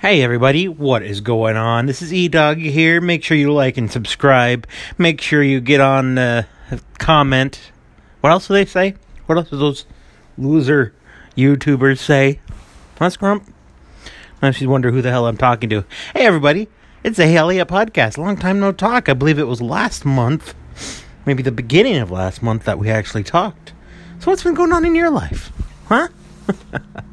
Hey everybody, what is going on? This is E Dog here. Make sure you like and subscribe. Make sure you get on uh, comment. What else do they say? What else do those loser YouTubers say? Grump? Now she's wonder who the hell I'm talking to. Hey everybody, it's a Elliot podcast. Long time no talk. I believe it was last month, maybe the beginning of last month that we actually talked. So what's been going on in your life? Huh?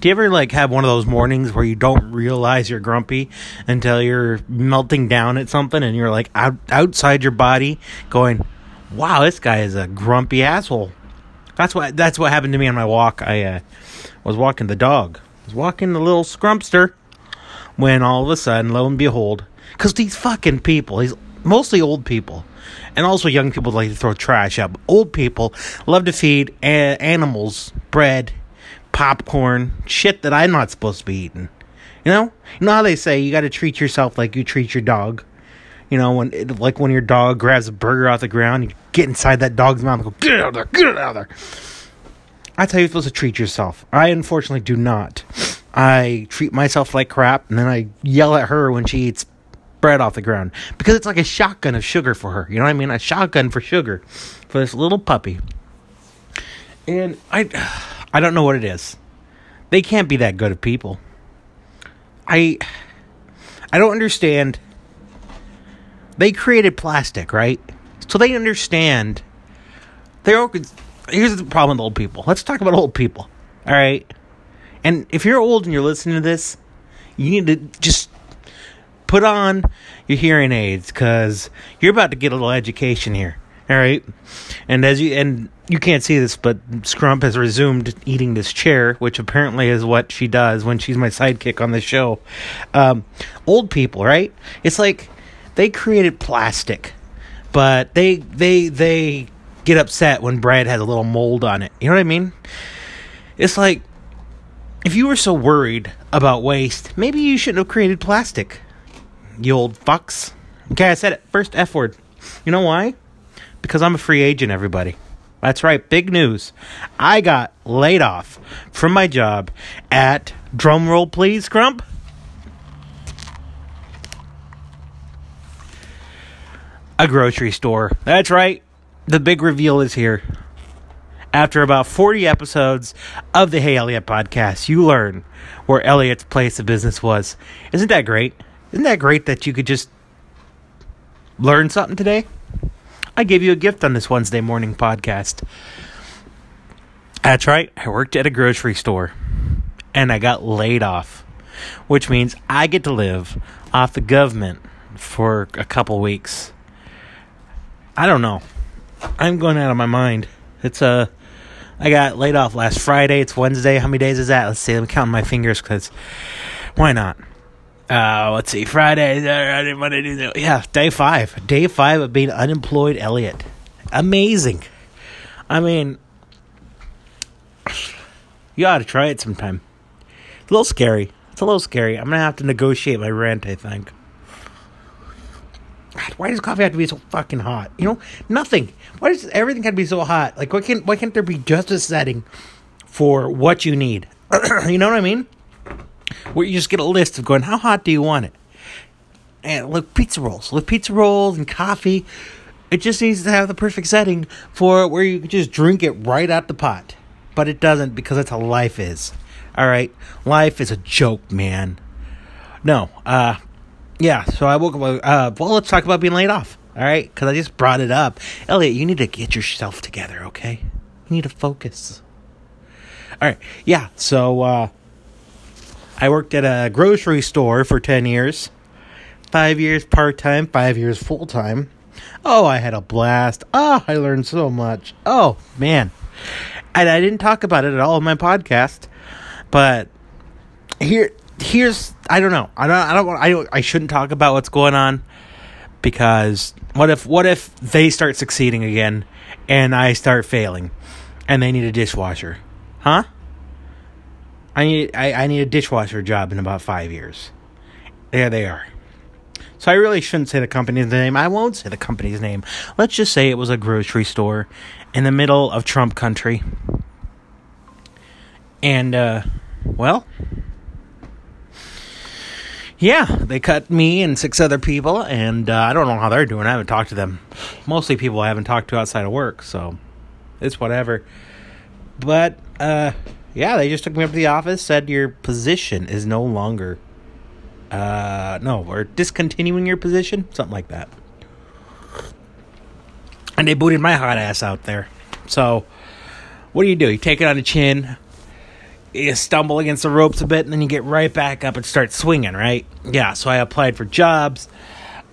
Do you ever like have one of those mornings where you don't realize you're grumpy until you're melting down at something and you're like out, outside your body going, "Wow, this guy is a grumpy asshole." That's what that's what happened to me on my walk. I uh, was walking the dog. I was walking the little scrumpster when all of a sudden, lo and behold, because these fucking people, these mostly old people, and also young people like to throw trash. But old people love to feed a- animals bread popcorn, shit that I'm not supposed to be eating. You know? You know how they say you got to treat yourself like you treat your dog? You know, when it, like when your dog grabs a burger off the ground, you get inside that dog's mouth and go, get out of there, get out of there. That's how you're supposed to treat yourself. I unfortunately do not. I treat myself like crap, and then I yell at her when she eats bread off the ground because it's like a shotgun of sugar for her. You know what I mean? A shotgun for sugar for this little puppy. And I I don't know what it is. They can't be that good of people. I I don't understand. They created plastic, right? So they understand. They're here's the problem with old people. Let's talk about old people. All right. And if you're old and you're listening to this, you need to just put on your hearing aids because you're about to get a little education here. All right. And as you and you can't see this, but Scrump has resumed eating this chair, which apparently is what she does when she's my sidekick on the show. Um, old people, right? It's like they created plastic, but they they they get upset when bread has a little mold on it. You know what I mean? It's like if you were so worried about waste, maybe you shouldn't have created plastic. You old fucks. Okay, I said it. First F word. You know why? Because I'm a free agent, everybody. That's right, big news. I got laid off from my job at, drumroll please, Grump. A grocery store. That's right, the big reveal is here. After about 40 episodes of the Hey Elliot podcast, you learn where Elliot's place of business was. Isn't that great? Isn't that great that you could just learn something today? I gave you a gift on this Wednesday morning podcast. That's right, I worked at a grocery store and I got laid off, which means I get to live off the government for a couple weeks. I don't know. I'm going out of my mind. It's a. Uh, I got laid off last Friday. It's Wednesday. How many days is that? Let's see. I'm counting my fingers because why not? Uh, let's see, Friday, Saturday, Monday, Tuesday. Yeah, day five. Day five of being unemployed, Elliot. Amazing. I mean, you ought to try it sometime. It's a little scary. It's a little scary. I'm gonna have to negotiate my rent. I think. God, why does coffee have to be so fucking hot? You know, nothing. Why does everything have to be so hot? Like, why can't why can't there be just a setting for what you need? you know what I mean? Where you just get a list of going, how hot do you want it? And look, pizza rolls, with pizza rolls and coffee, it just needs to have the perfect setting for where you can just drink it right out the pot. But it doesn't because that's how life is. All right, life is a joke, man. No, uh, yeah. So I woke up. Uh, well, let's talk about being laid off. All right, because I just brought it up. Elliot, you need to get yourself together. Okay, you need to focus. All right, yeah. So uh, I worked at a grocery store for 10 years. Five years part time, five years full time. Oh, I had a blast. Oh, I learned so much. Oh, man. And I didn't talk about it at all in my podcast. But here here's I don't know. I don't I don't want I I shouldn't talk about what's going on because what if what if they start succeeding again and I start failing and they need a dishwasher? Huh? I need I, I need a dishwasher job in about five years. There they are. So I really shouldn't say the company's name. I won't say the company's name. Let's just say it was a grocery store in the middle of Trump country. And uh well, yeah, they cut me and six other people, and uh, I don't know how they're doing. I haven't talked to them. Mostly people I haven't talked to outside of work, so it's whatever. But uh, yeah, they just took me up to the office, said your position is no longer, uh, no, or discontinuing your position, something like that. And they booted my hot ass out there. So, what do you do? You take it on the chin, you stumble against the ropes a bit and then you get right back up and start swinging, right? Yeah, so I applied for jobs.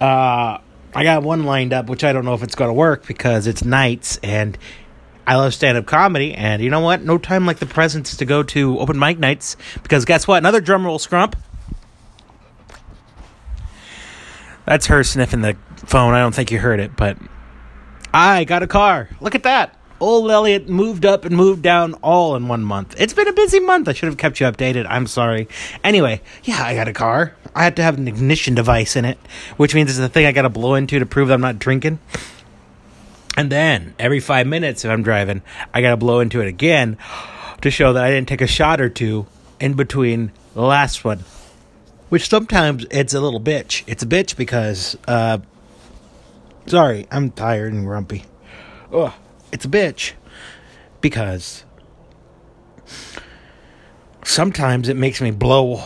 Uh, I got one lined up, which I don't know if it's going to work because it's nights and I love stand up comedy. And you know what? No time like the present to go to open mic nights because guess what? Another drum roll scrump. That's her sniffing the phone. I don't think you heard it, but I got a car. Look at that old Elliot moved up and moved down all in one month. It's been a busy month. I should have kept you updated. I'm sorry. Anyway, yeah, I got a car. I had to have an ignition device in it, which means it's the thing I got to blow into to prove I'm not drinking. And then every five minutes, if I'm driving, I got to blow into it again to show that I didn't take a shot or two in between the last one. Which sometimes it's a little bitch. It's a bitch because, uh, sorry, I'm tired and grumpy. Ugh it's a bitch because sometimes it makes me blow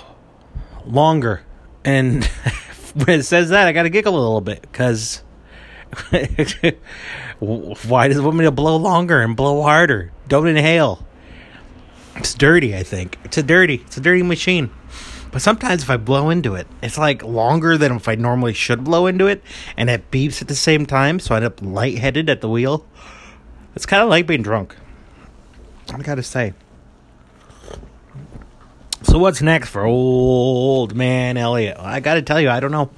longer and when it says that i gotta giggle a little bit because why does it want me to blow longer and blow harder don't inhale it's dirty i think it's a dirty it's a dirty machine but sometimes if i blow into it it's like longer than if i normally should blow into it and it beeps at the same time so i end up lightheaded at the wheel it's kind of like being drunk. I gotta say. So what's next for old man Elliot? I gotta tell you, I don't know.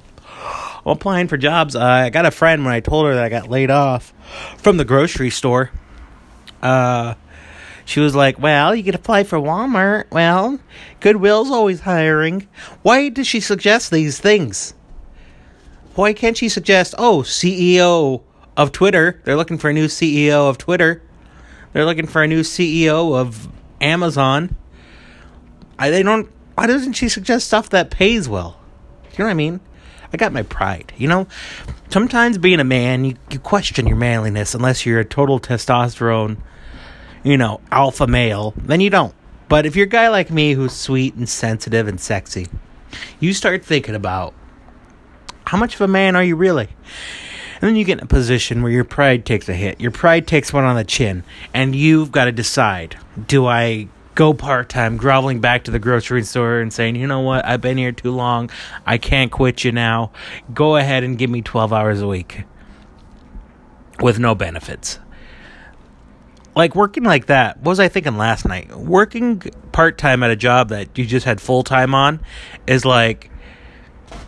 I'm applying for jobs. Uh, I got a friend when I told her that I got laid off from the grocery store. Uh, she was like, "Well, you could apply for Walmart. Well, Goodwill's always hiring. Why does she suggest these things? Why can't she suggest, oh, CEO of Twitter. They're looking for a new CEO of Twitter. They're looking for a new CEO of Amazon. I they don't. Why doesn't she suggest stuff that pays well? You know what I mean? I got my pride. You know, sometimes being a man, you, you question your manliness unless you're a total testosterone, you know, alpha male. Then you don't. But if you're a guy like me who's sweet and sensitive and sexy, you start thinking about how much of a man are you really? And then you get in a position where your pride takes a hit. Your pride takes one on the chin. And you've got to decide do I go part time, groveling back to the grocery store and saying, you know what, I've been here too long. I can't quit you now. Go ahead and give me 12 hours a week with no benefits. Like working like that, what was I thinking last night? Working part time at a job that you just had full time on is like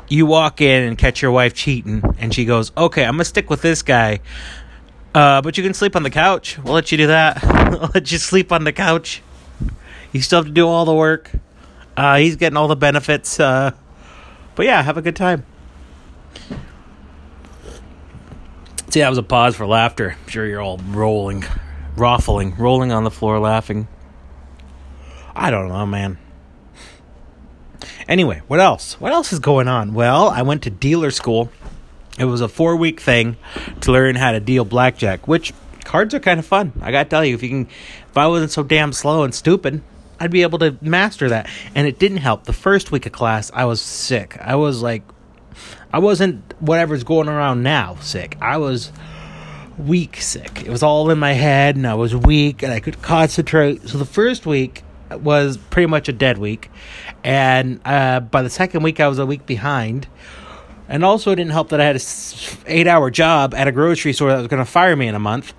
you walk in and catch your wife cheating, and she goes, "Okay, I'm gonna stick with this guy." Uh, but you can sleep on the couch. We'll let you do that. we'll let you sleep on the couch. You still have to do all the work. Uh, he's getting all the benefits. Uh, but yeah, have a good time. See, that was a pause for laughter. I'm sure you're all rolling, ruffling, rolling on the floor laughing. I don't know, man. Anyway, what else? What else is going on? Well, I went to dealer school. It was a four week thing to learn how to deal blackjack, which cards are kind of fun. I gotta tell you, if you can, if I wasn't so damn slow and stupid, I'd be able to master that. And it didn't help. The first week of class, I was sick. I was like, I wasn't whatever's going around now sick. I was weak sick. It was all in my head, and I was weak, and I could concentrate. So the first week was pretty much a dead week and uh, by the second week I was a week behind. And also, it didn't help that I had a eight hour job at a grocery store that was going to fire me in a month.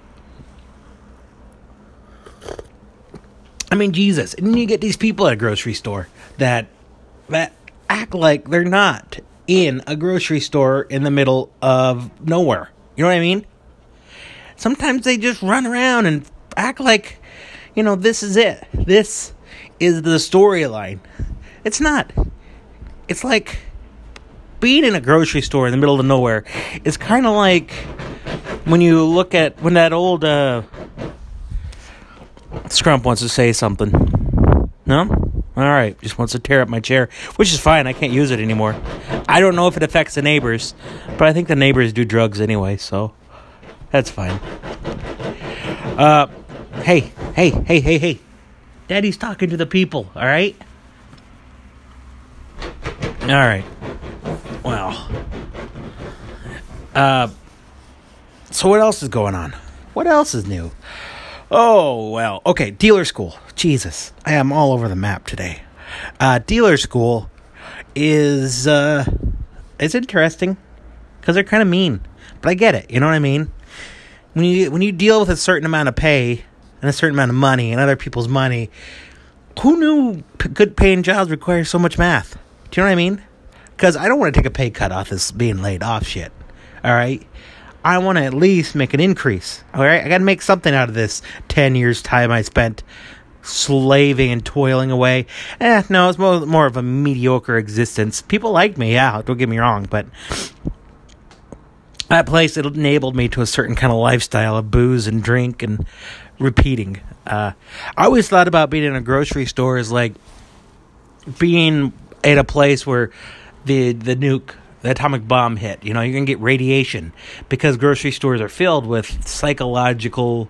I mean, Jesus, and then you get these people at a grocery store that that act like they're not in a grocery store in the middle of nowhere. You know what I mean? Sometimes they just run around and act like, you know, this is it. This is the storyline. It's not. It's like being in a grocery store in the middle of nowhere is kind of like when you look at when that old uh, Scrump wants to say something. No? All right, just wants to tear up my chair, which is fine. I can't use it anymore. I don't know if it affects the neighbors, but I think the neighbors do drugs anyway, so that's fine. Uh, hey, hey, hey, hey, hey. Daddy's talking to the people, all right? All right. Well, uh, so what else is going on? What else is new? Oh, well, okay, dealer school. Jesus, I am all over the map today. Uh, dealer school is, uh, it's interesting because they're kind of mean, but I get it. You know what I mean? When you, when you deal with a certain amount of pay and a certain amount of money and other people's money, who knew p- good paying jobs require so much math? Do you know what I mean? Because I don't want to take a pay cut off this being laid off shit. All right? I want to at least make an increase. All right, I got to make something out of this ten years time I spent slaving and toiling away. Eh, no, it's more more of a mediocre existence. People like me, yeah. Don't get me wrong, but that place it enabled me to a certain kind of lifestyle of booze and drink and repeating. Uh, I always thought about being in a grocery store as like being at a place where the the nuke the atomic bomb hit. You know, you're going to get radiation because grocery stores are filled with psychological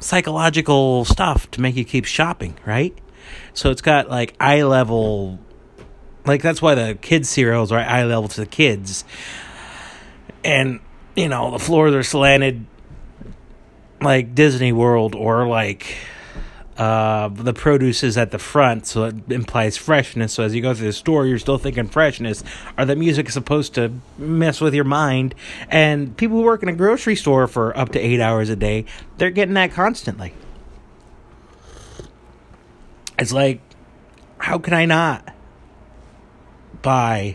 psychological stuff to make you keep shopping, right? So it's got like eye level like that's why the kids cereals are eye level to the kids. And you know, the floors are slanted like Disney World or like uh, the produce is at the front, so it implies freshness. So as you go through the store, you're still thinking freshness, or the music supposed to mess with your mind. And people who work in a grocery store for up to eight hours a day, they're getting that constantly. It's like, how can I not buy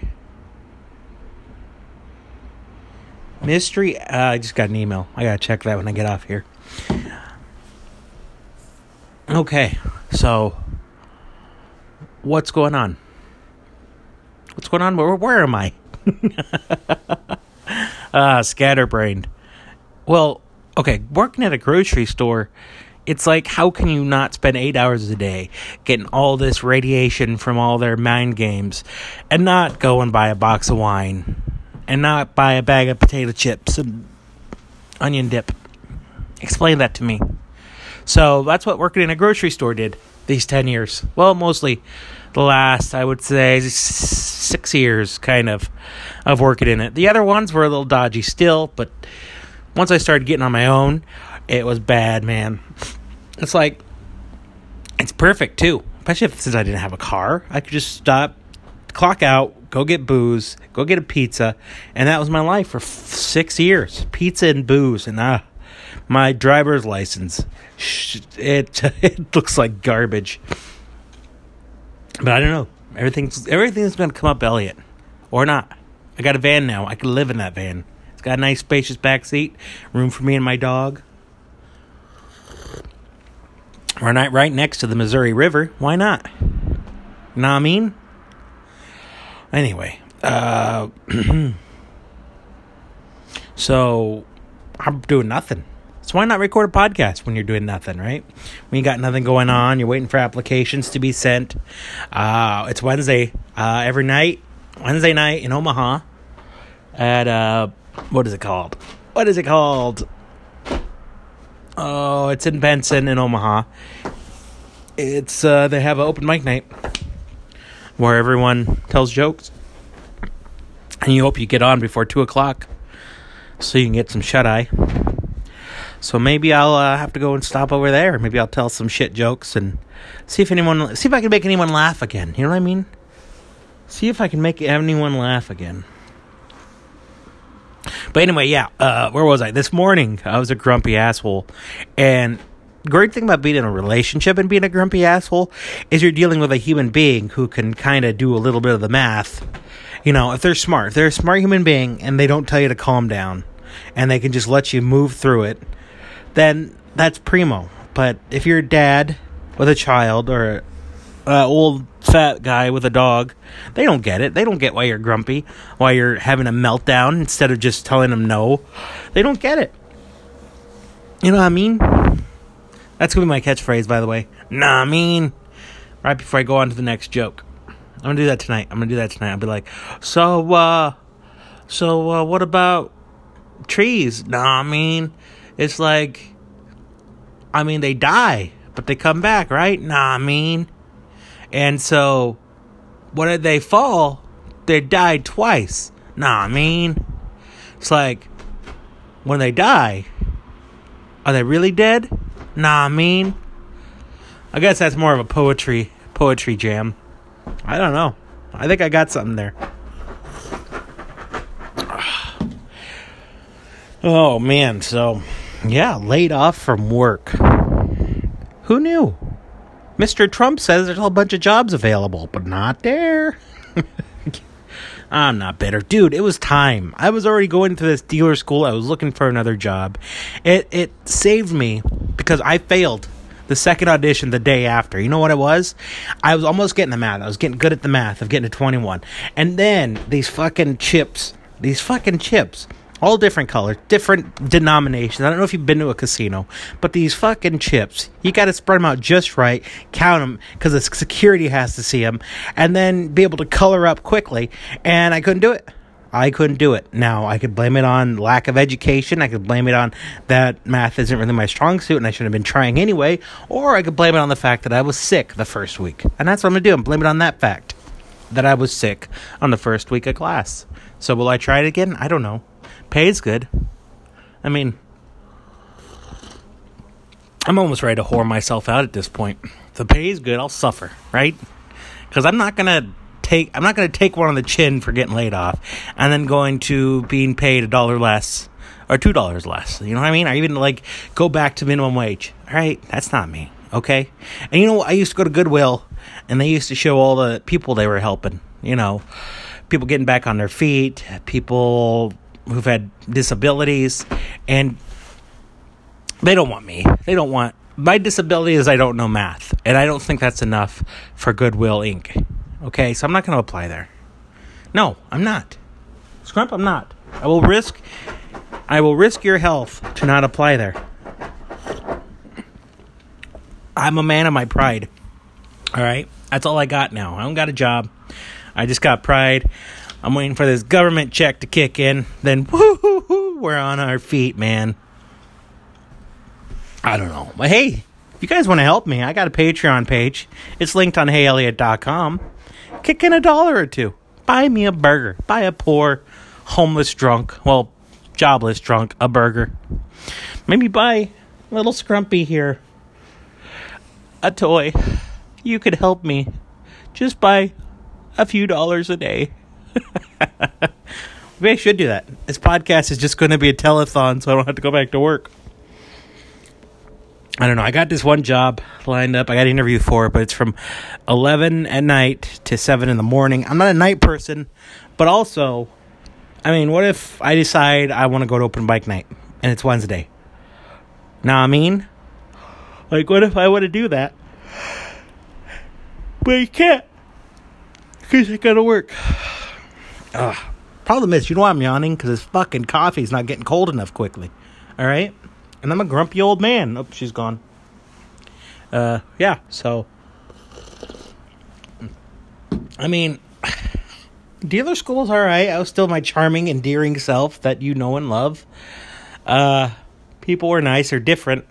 mystery? Uh, I just got an email. I gotta check that when I get off here. Okay, so what's going on? What's going on? Where, where am I? ah, scatterbrained. Well, okay, working at a grocery store, it's like how can you not spend eight hours a day getting all this radiation from all their mind games and not go and buy a box of wine and not buy a bag of potato chips and onion dip? Explain that to me. So that's what working in a grocery store did these 10 years. Well, mostly the last, I would say, six years, kind of, of working in it. The other ones were a little dodgy still, but once I started getting on my own, it was bad, man. It's like, it's perfect too. Especially if, since I didn't have a car, I could just stop, clock out, go get booze, go get a pizza, and that was my life for f- six years. Pizza and booze, and ah, my driver's license. It it looks like garbage. But I don't know. Everything's everything's gonna come up Elliot. Or not. I got a van now. I can live in that van. It's got a nice spacious back seat, room for me and my dog. We're not right next to the Missouri River. Why not? Nah, I mean? Anyway, uh, so I'm doing nothing. So why not record a podcast when you're doing nothing, right? When you got nothing going on, you're waiting for applications to be sent. Uh, it's Wednesday uh, every night, Wednesday night in Omaha at uh, what is it called? What is it called? Oh, it's in Benson in Omaha. It's uh, they have an open mic night where everyone tells jokes, and you hope you get on before two o'clock so you can get some shut eye. So maybe I'll uh, have to go and stop over there. Maybe I'll tell some shit jokes and see if anyone, see if I can make anyone laugh again. You know what I mean? See if I can make anyone laugh again. But anyway, yeah. Uh, where was I? This morning, I was a grumpy asshole, and great thing about being in a relationship and being a grumpy asshole is you're dealing with a human being who can kind of do a little bit of the math. You know, if they're smart, if they're a smart human being and they don't tell you to calm down, and they can just let you move through it then that's primo. But if you're a dad with a child or an old fat guy with a dog, they don't get it. They don't get why you're grumpy, why you're having a meltdown instead of just telling them no. They don't get it. You know what I mean? That's gonna be my catchphrase, by the way. Nah, I mean, right before I go on to the next joke. I'm gonna do that tonight. I'm gonna do that tonight. I'll be like, so, uh, so, uh, what about trees? Nah, I mean, it's like, I mean, they die, but they come back, right? Nah, I mean, and so, what when they fall, they died twice. Nah, I mean, it's like, when they die, are they really dead? Nah, I mean, I guess that's more of a poetry poetry jam. I don't know. I think I got something there. Oh man, so yeah, laid off from work. Who knew? Mr. Trump says there's a whole bunch of jobs available, but not there. I'm not bitter. Dude, it was time. I was already going to this dealer school. I was looking for another job. It it saved me because I failed the second audition the day after. You know what it was? I was almost getting the math. I was getting good at the math of getting to 21. And then these fucking chips, these fucking chips, all different colors, different denominations. I don't know if you've been to a casino, but these fucking chips, you got to spread them out just right, count them because the security has to see them, and then be able to color up quickly. And I couldn't do it. I couldn't do it. Now, I could blame it on lack of education. I could blame it on that math isn't really my strong suit and I should have been trying anyway. Or I could blame it on the fact that I was sick the first week. And that's what I'm going to do. I'm blame it on that fact that I was sick on the first week of class. So, will I try it again? I don't know. Pay's good. I mean, I'm almost ready to whore myself out at this point. If the pay is good, I'll suffer, right? Because I'm not gonna take I'm not gonna take one on the chin for getting laid off, and then going to being paid a dollar less or two dollars less. You know what I mean? Or even like go back to minimum wage. All right, that's not me. Okay, and you know I used to go to Goodwill, and they used to show all the people they were helping. You know, people getting back on their feet, people who've had disabilities, and they don't want me. They don't want my disability is I don't know math, and I don't think that's enough for Goodwill Inc. Okay, so I'm not going to apply there. No, I'm not. Scrump, I'm not. I will risk. I will risk your health to not apply there. I'm a man of my pride. All right, that's all I got now. I don't got a job. I just got pride. I'm waiting for this government check to kick in. Then, woo we're on our feet, man. I don't know. But hey, if you guys want to help me, I got a Patreon page. It's linked on heyelia.com. Kick in a dollar or two. Buy me a burger. Buy a poor, homeless drunk, well, jobless drunk, a burger. Maybe buy little Scrumpy here a toy. You could help me just by a few dollars a day. I should do that. This podcast is just going to be a telethon, so I don't have to go back to work. I don't know. I got this one job lined up. I got an interview for it, but it's from 11 at night to 7 in the morning. I'm not a night person, but also, I mean, what if I decide I want to go to open mic night and it's Wednesday? Now, I mean, like, what if I want to do that? But you can't because I gotta work. Ugh. Problem is, you know why I'm yawning? Because this fucking coffee's not getting cold enough quickly. All right? And I'm a grumpy old man. Oh, she's gone. Uh, yeah, so. I mean, dealer school's alright. I was still my charming, endearing self that you know and love. Uh, people were nice or different.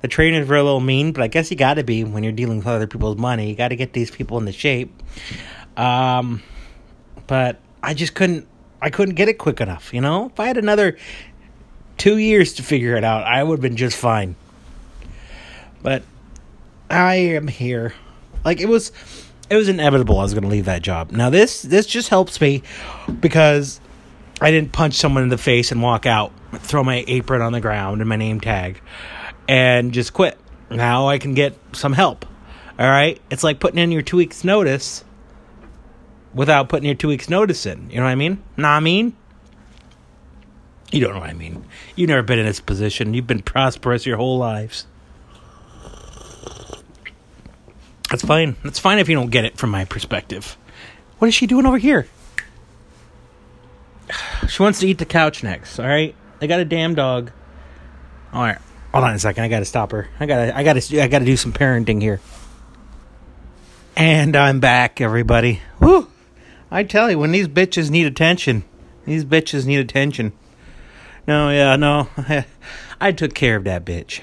The trainers were a little mean, but I guess you gotta be when you're dealing with other people's money. You gotta get these people into shape. Um, but I just couldn't I couldn't get it quick enough, you know? If I had another 2 years to figure it out, I would have been just fine. But I am here. Like it was it was inevitable I was going to leave that job. Now this this just helps me because I didn't punch someone in the face and walk out, throw my apron on the ground and my name tag and just quit. Now I can get some help. All right? It's like putting in your 2 weeks notice without putting your two weeks notice in. You know what I mean? Nah, I mean. You don't know what I mean. You've never been in this position. You've been prosperous your whole lives. That's fine. That's fine if you don't get it from my perspective. What is she doing over here? She wants to eat the couch next, alright? I got a damn dog. Alright. Hold on a second. I gotta stop her. I gotta I gotta I gotta do some parenting here. And I'm back, everybody. Woo! I tell you, when these bitches need attention, these bitches need attention. No, yeah, no. I took care of that bitch.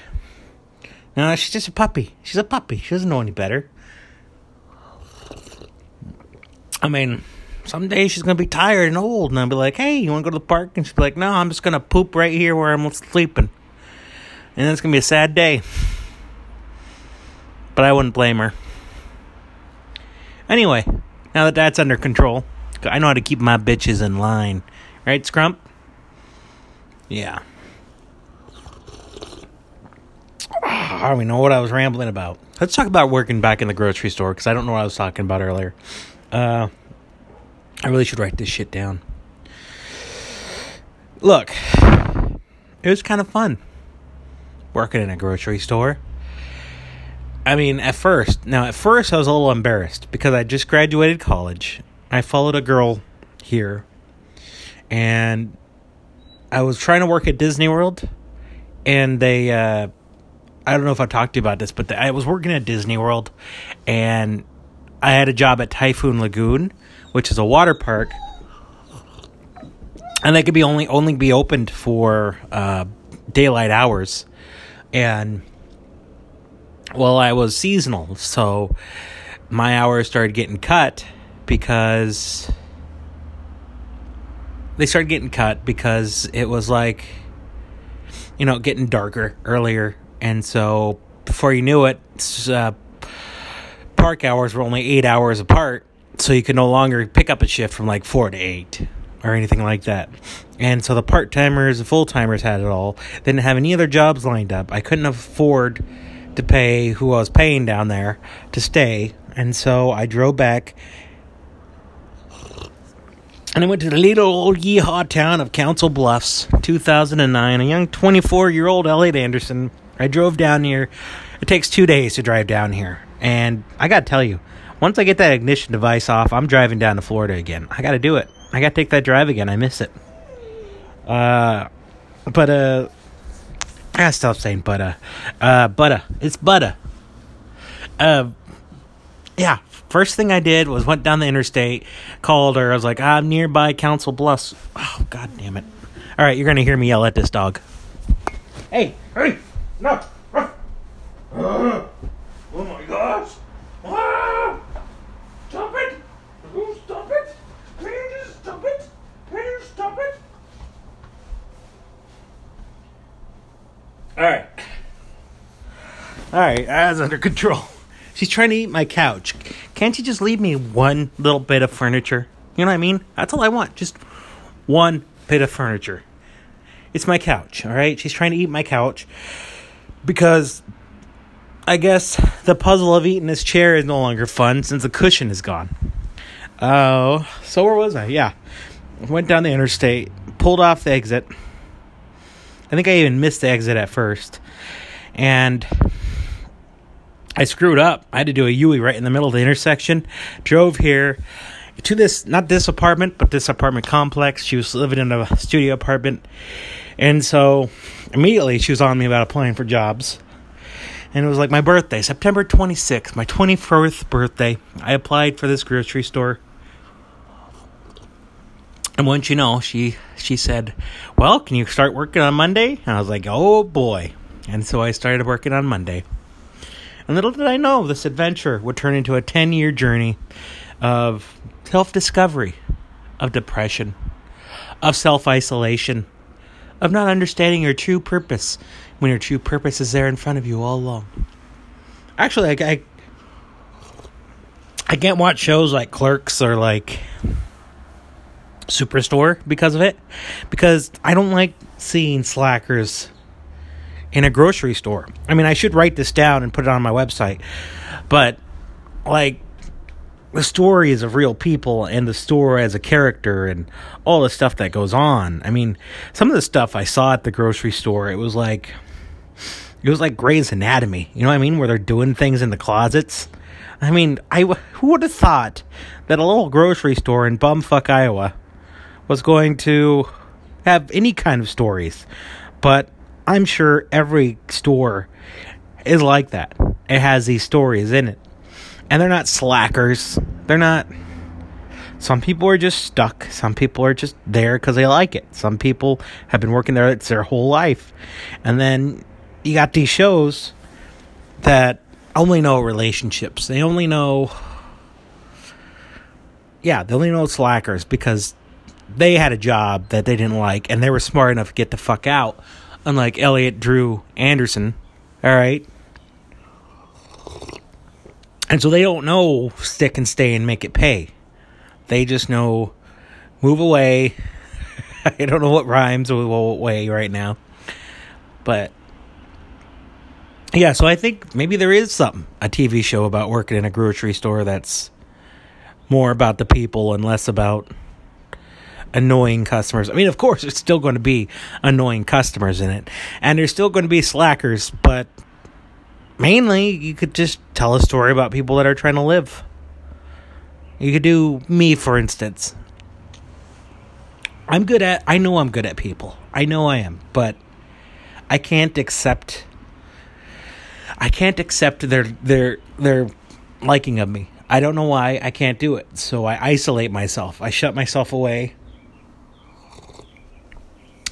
No, she's just a puppy. She's a puppy. She doesn't know any better. I mean, someday she's gonna be tired and old, and I'll be like, "Hey, you want to go to the park?" And she'll be like, "No, I'm just gonna poop right here where I'm sleeping," and it's gonna be a sad day. But I wouldn't blame her. Anyway, now that that's under control, I know how to keep my bitches in line, right, Scrump? Yeah. I don't even know what I was rambling about. Let's talk about working back in the grocery store because I don't know what I was talking about earlier. Uh, I really should write this shit down. Look, it was kind of fun working in a grocery store. I mean, at first, now at first I was a little embarrassed because I just graduated college. I followed a girl here, and I was trying to work at Disney World, and they, uh, I don't know if I talked to you about this, but the, I was working at Disney World, and I had a job at Typhoon Lagoon, which is a water park, and they could be only only be opened for uh, daylight hours, and well, I was seasonal, so my hours started getting cut because they started getting cut because it was like you know getting darker earlier. And so before you knew it uh, park hours were only eight hours apart. So you could no longer pick up a shift from like four to eight or anything like that. And so the part-timers and full-timers had it all. They didn't have any other jobs lined up. I couldn't afford to pay who I was paying down there to stay. And so I drove back and I went to the little old yeehaw town of Council Bluffs, 2009. A young 24 year old Elliot Anderson. I drove down here. It takes two days to drive down here. And I got to tell you, once I get that ignition device off, I'm driving down to Florida again. I got to do it. I got to take that drive again. I miss it. Uh, but uh, I stop saying butter. Uh, butter. It's butter. Uh, yeah. First thing I did was went down the interstate, called her. I was like, I'm nearby Council Bluffs. Oh, god damn it. All right, you're going to hear me yell at this dog. Hey, hey, no. oh my gosh. Ah, stop it. Stop it. Can you just stop it? Can you stop it? All right. All right, that's under control. She's trying to eat my couch. Can't you just leave me one little bit of furniture? You know what I mean? That's all I want. Just one bit of furniture. It's my couch, all right? She's trying to eat my couch because I guess the puzzle of eating this chair is no longer fun since the cushion is gone. Oh, uh, so where was I? Yeah. Went down the interstate, pulled off the exit I think I even missed the exit at first. And I screwed up. I had to do a U-turn right in the middle of the intersection. Drove here to this, not this apartment, but this apartment complex. She was living in a studio apartment. And so immediately she was on me about applying for jobs. And it was like my birthday, September 26th, my 24th birthday. I applied for this grocery store. And once you know, she she said, "Well, can you start working on Monday?" And I was like, "Oh boy!" And so I started working on Monday. And little did I know this adventure would turn into a ten-year journey of self-discovery, of depression, of self-isolation, of not understanding your true purpose when your true purpose is there in front of you all along. Actually, I, I, I can't watch shows like Clerks or like Superstore because of it. Because I don't like seeing slackers in a grocery store. I mean, I should write this down and put it on my website. But, like, the stories of real people and the store as a character and all the stuff that goes on. I mean, some of the stuff I saw at the grocery store, it was like. It was like Grey's Anatomy, you know what I mean? Where they're doing things in the closets. I mean, I who would have thought that a little grocery store in bumfuck Iowa was going to have any kind of stories. But I'm sure every store is like that. It has these stories in it. And they're not slackers. They're not. Some people are just stuck. Some people are just there because they like it. Some people have been working there it's their whole life. And then you got these shows that only know relationships. They only know. Yeah, they only know slackers because they had a job that they didn't like and they were smart enough to get the fuck out. Unlike Elliot Drew Anderson. All right. And so they don't know stick and stay and make it pay. They just know move away. I don't know what rhymes with what way right now. But yeah, so I think maybe there is something, a TV show about working in a grocery store that's more about the people and less about annoying customers. I mean, of course, there's still going to be annoying customers in it, and there's still going to be slackers, but mainly you could just tell a story about people that are trying to live. You could do me, for instance. I'm good at, I know I'm good at people. I know I am, but I can't accept I can't accept their their their liking of me. I don't know why I can't do it. So I isolate myself. I shut myself away.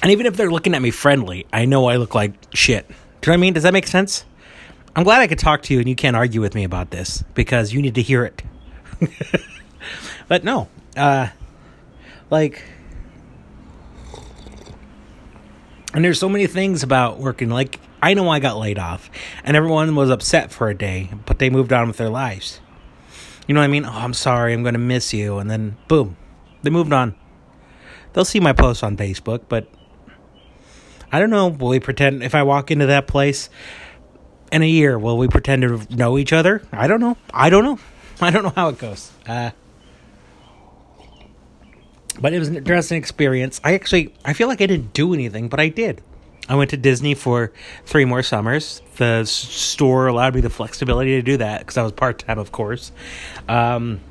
And even if they're looking at me friendly, I know I look like shit. Do you know what I mean? Does that make sense? I'm glad I could talk to you and you can't argue with me about this because you need to hear it. but no, uh, like, and there's so many things about working. Like, I know I got laid off, and everyone was upset for a day, but they moved on with their lives. You know what I mean? Oh, I'm sorry, I'm going to miss you. And then, boom, they moved on. They'll see my posts on Facebook, but I don't know. Will we pretend if I walk into that place in a year, will we pretend to know each other? I don't know. I don't know. I don't know how it goes. Uh, but it was an interesting experience. I actually, I feel like I didn't do anything, but I did. I went to Disney for three more summers. The store allowed me the flexibility to do that because I was part time, of course. Um,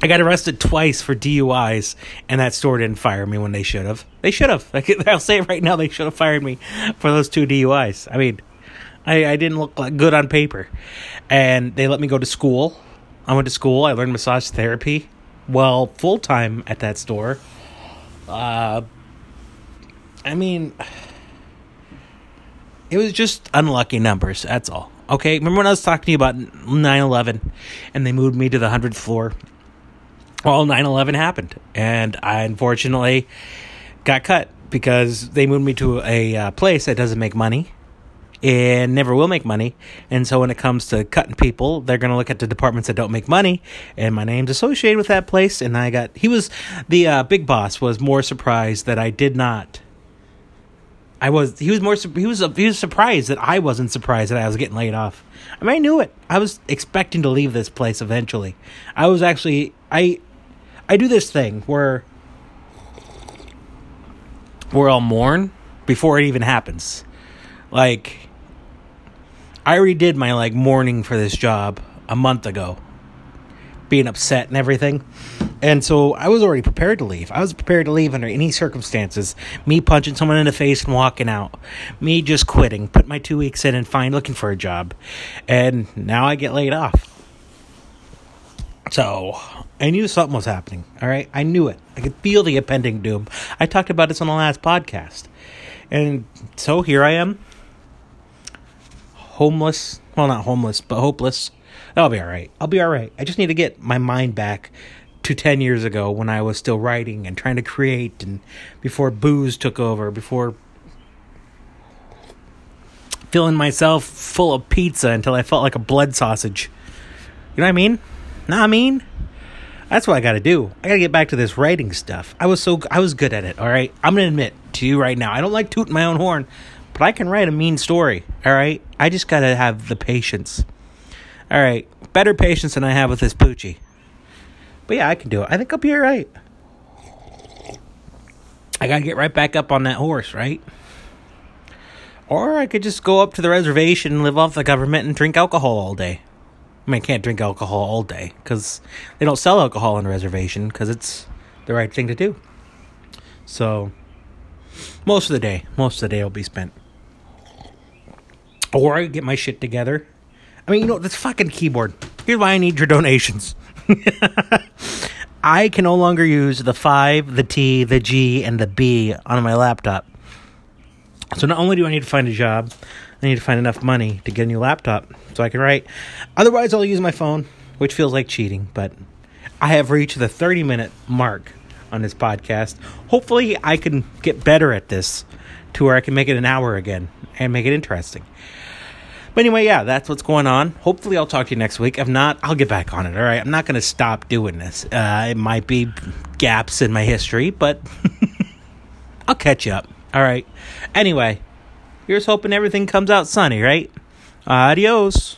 I got arrested twice for DUIs, and that store didn't fire me when they should have. They should have. I'll say it right now. They should have fired me for those two DUIs. I mean, I, I didn't look like good on paper, and they let me go to school. I went to school. I learned massage therapy. Well, full time at that store. Uh, I mean it was just unlucky numbers. That's all. Okay. Remember when I was talking to you about 9 11 and they moved me to the 100th floor? Well, 9 11 happened. And I unfortunately got cut because they moved me to a uh, place that doesn't make money and never will make money. And so when it comes to cutting people, they're going to look at the departments that don't make money. And my name's associated with that place. And I got, he was, the uh, big boss was more surprised that I did not I was he was more he was he was surprised that I wasn't surprised that I was getting laid off. I mean, I knew it. I was expecting to leave this place eventually. I was actually I I do this thing where where I'll mourn before it even happens. Like I already did my like mourning for this job a month ago. Being upset and everything. And so I was already prepared to leave. I was prepared to leave under any circumstances. Me punching someone in the face and walking out. Me just quitting, put my two weeks in and fine looking for a job. And now I get laid off. So I knew something was happening. All right. I knew it. I could feel the impending doom. I talked about this on the last podcast. And so here I am. Homeless. Well, not homeless, but hopeless. I'll be all right. I'll be all right. I just need to get my mind back to 10 years ago when I was still writing and trying to create and before booze took over, before filling myself full of pizza until I felt like a blood sausage. You know what I mean? What I mean? That's what I got to do. I got to get back to this writing stuff. I was so I was good at it, all right? I'm to admit to you right now. I don't like tooting my own horn, but I can write a mean story, all right? I just got to have the patience. All right, better patience than I have with this poochie. But yeah, I can do it. I think I'll be all right. I gotta get right back up on that horse, right? Or I could just go up to the reservation and live off the government and drink alcohol all day. I mean, I can't drink alcohol all day because they don't sell alcohol on the reservation because it's the right thing to do. So, most of the day, most of the day will be spent. Or I get my shit together I mean, you know, this fucking keyboard. Here's why I need your donations. I can no longer use the 5, the T, the G, and the B on my laptop. So not only do I need to find a job, I need to find enough money to get a new laptop so I can write. Otherwise, I'll use my phone, which feels like cheating, but I have reached the 30 minute mark on this podcast. Hopefully, I can get better at this to where I can make it an hour again and make it interesting. But anyway, yeah, that's what's going on. Hopefully, I'll talk to you next week. If not, I'll get back on it. All right, I'm not going to stop doing this. Uh, it might be gaps in my history, but I'll catch you up. All right. Anyway, here's hoping everything comes out sunny, right? Adios.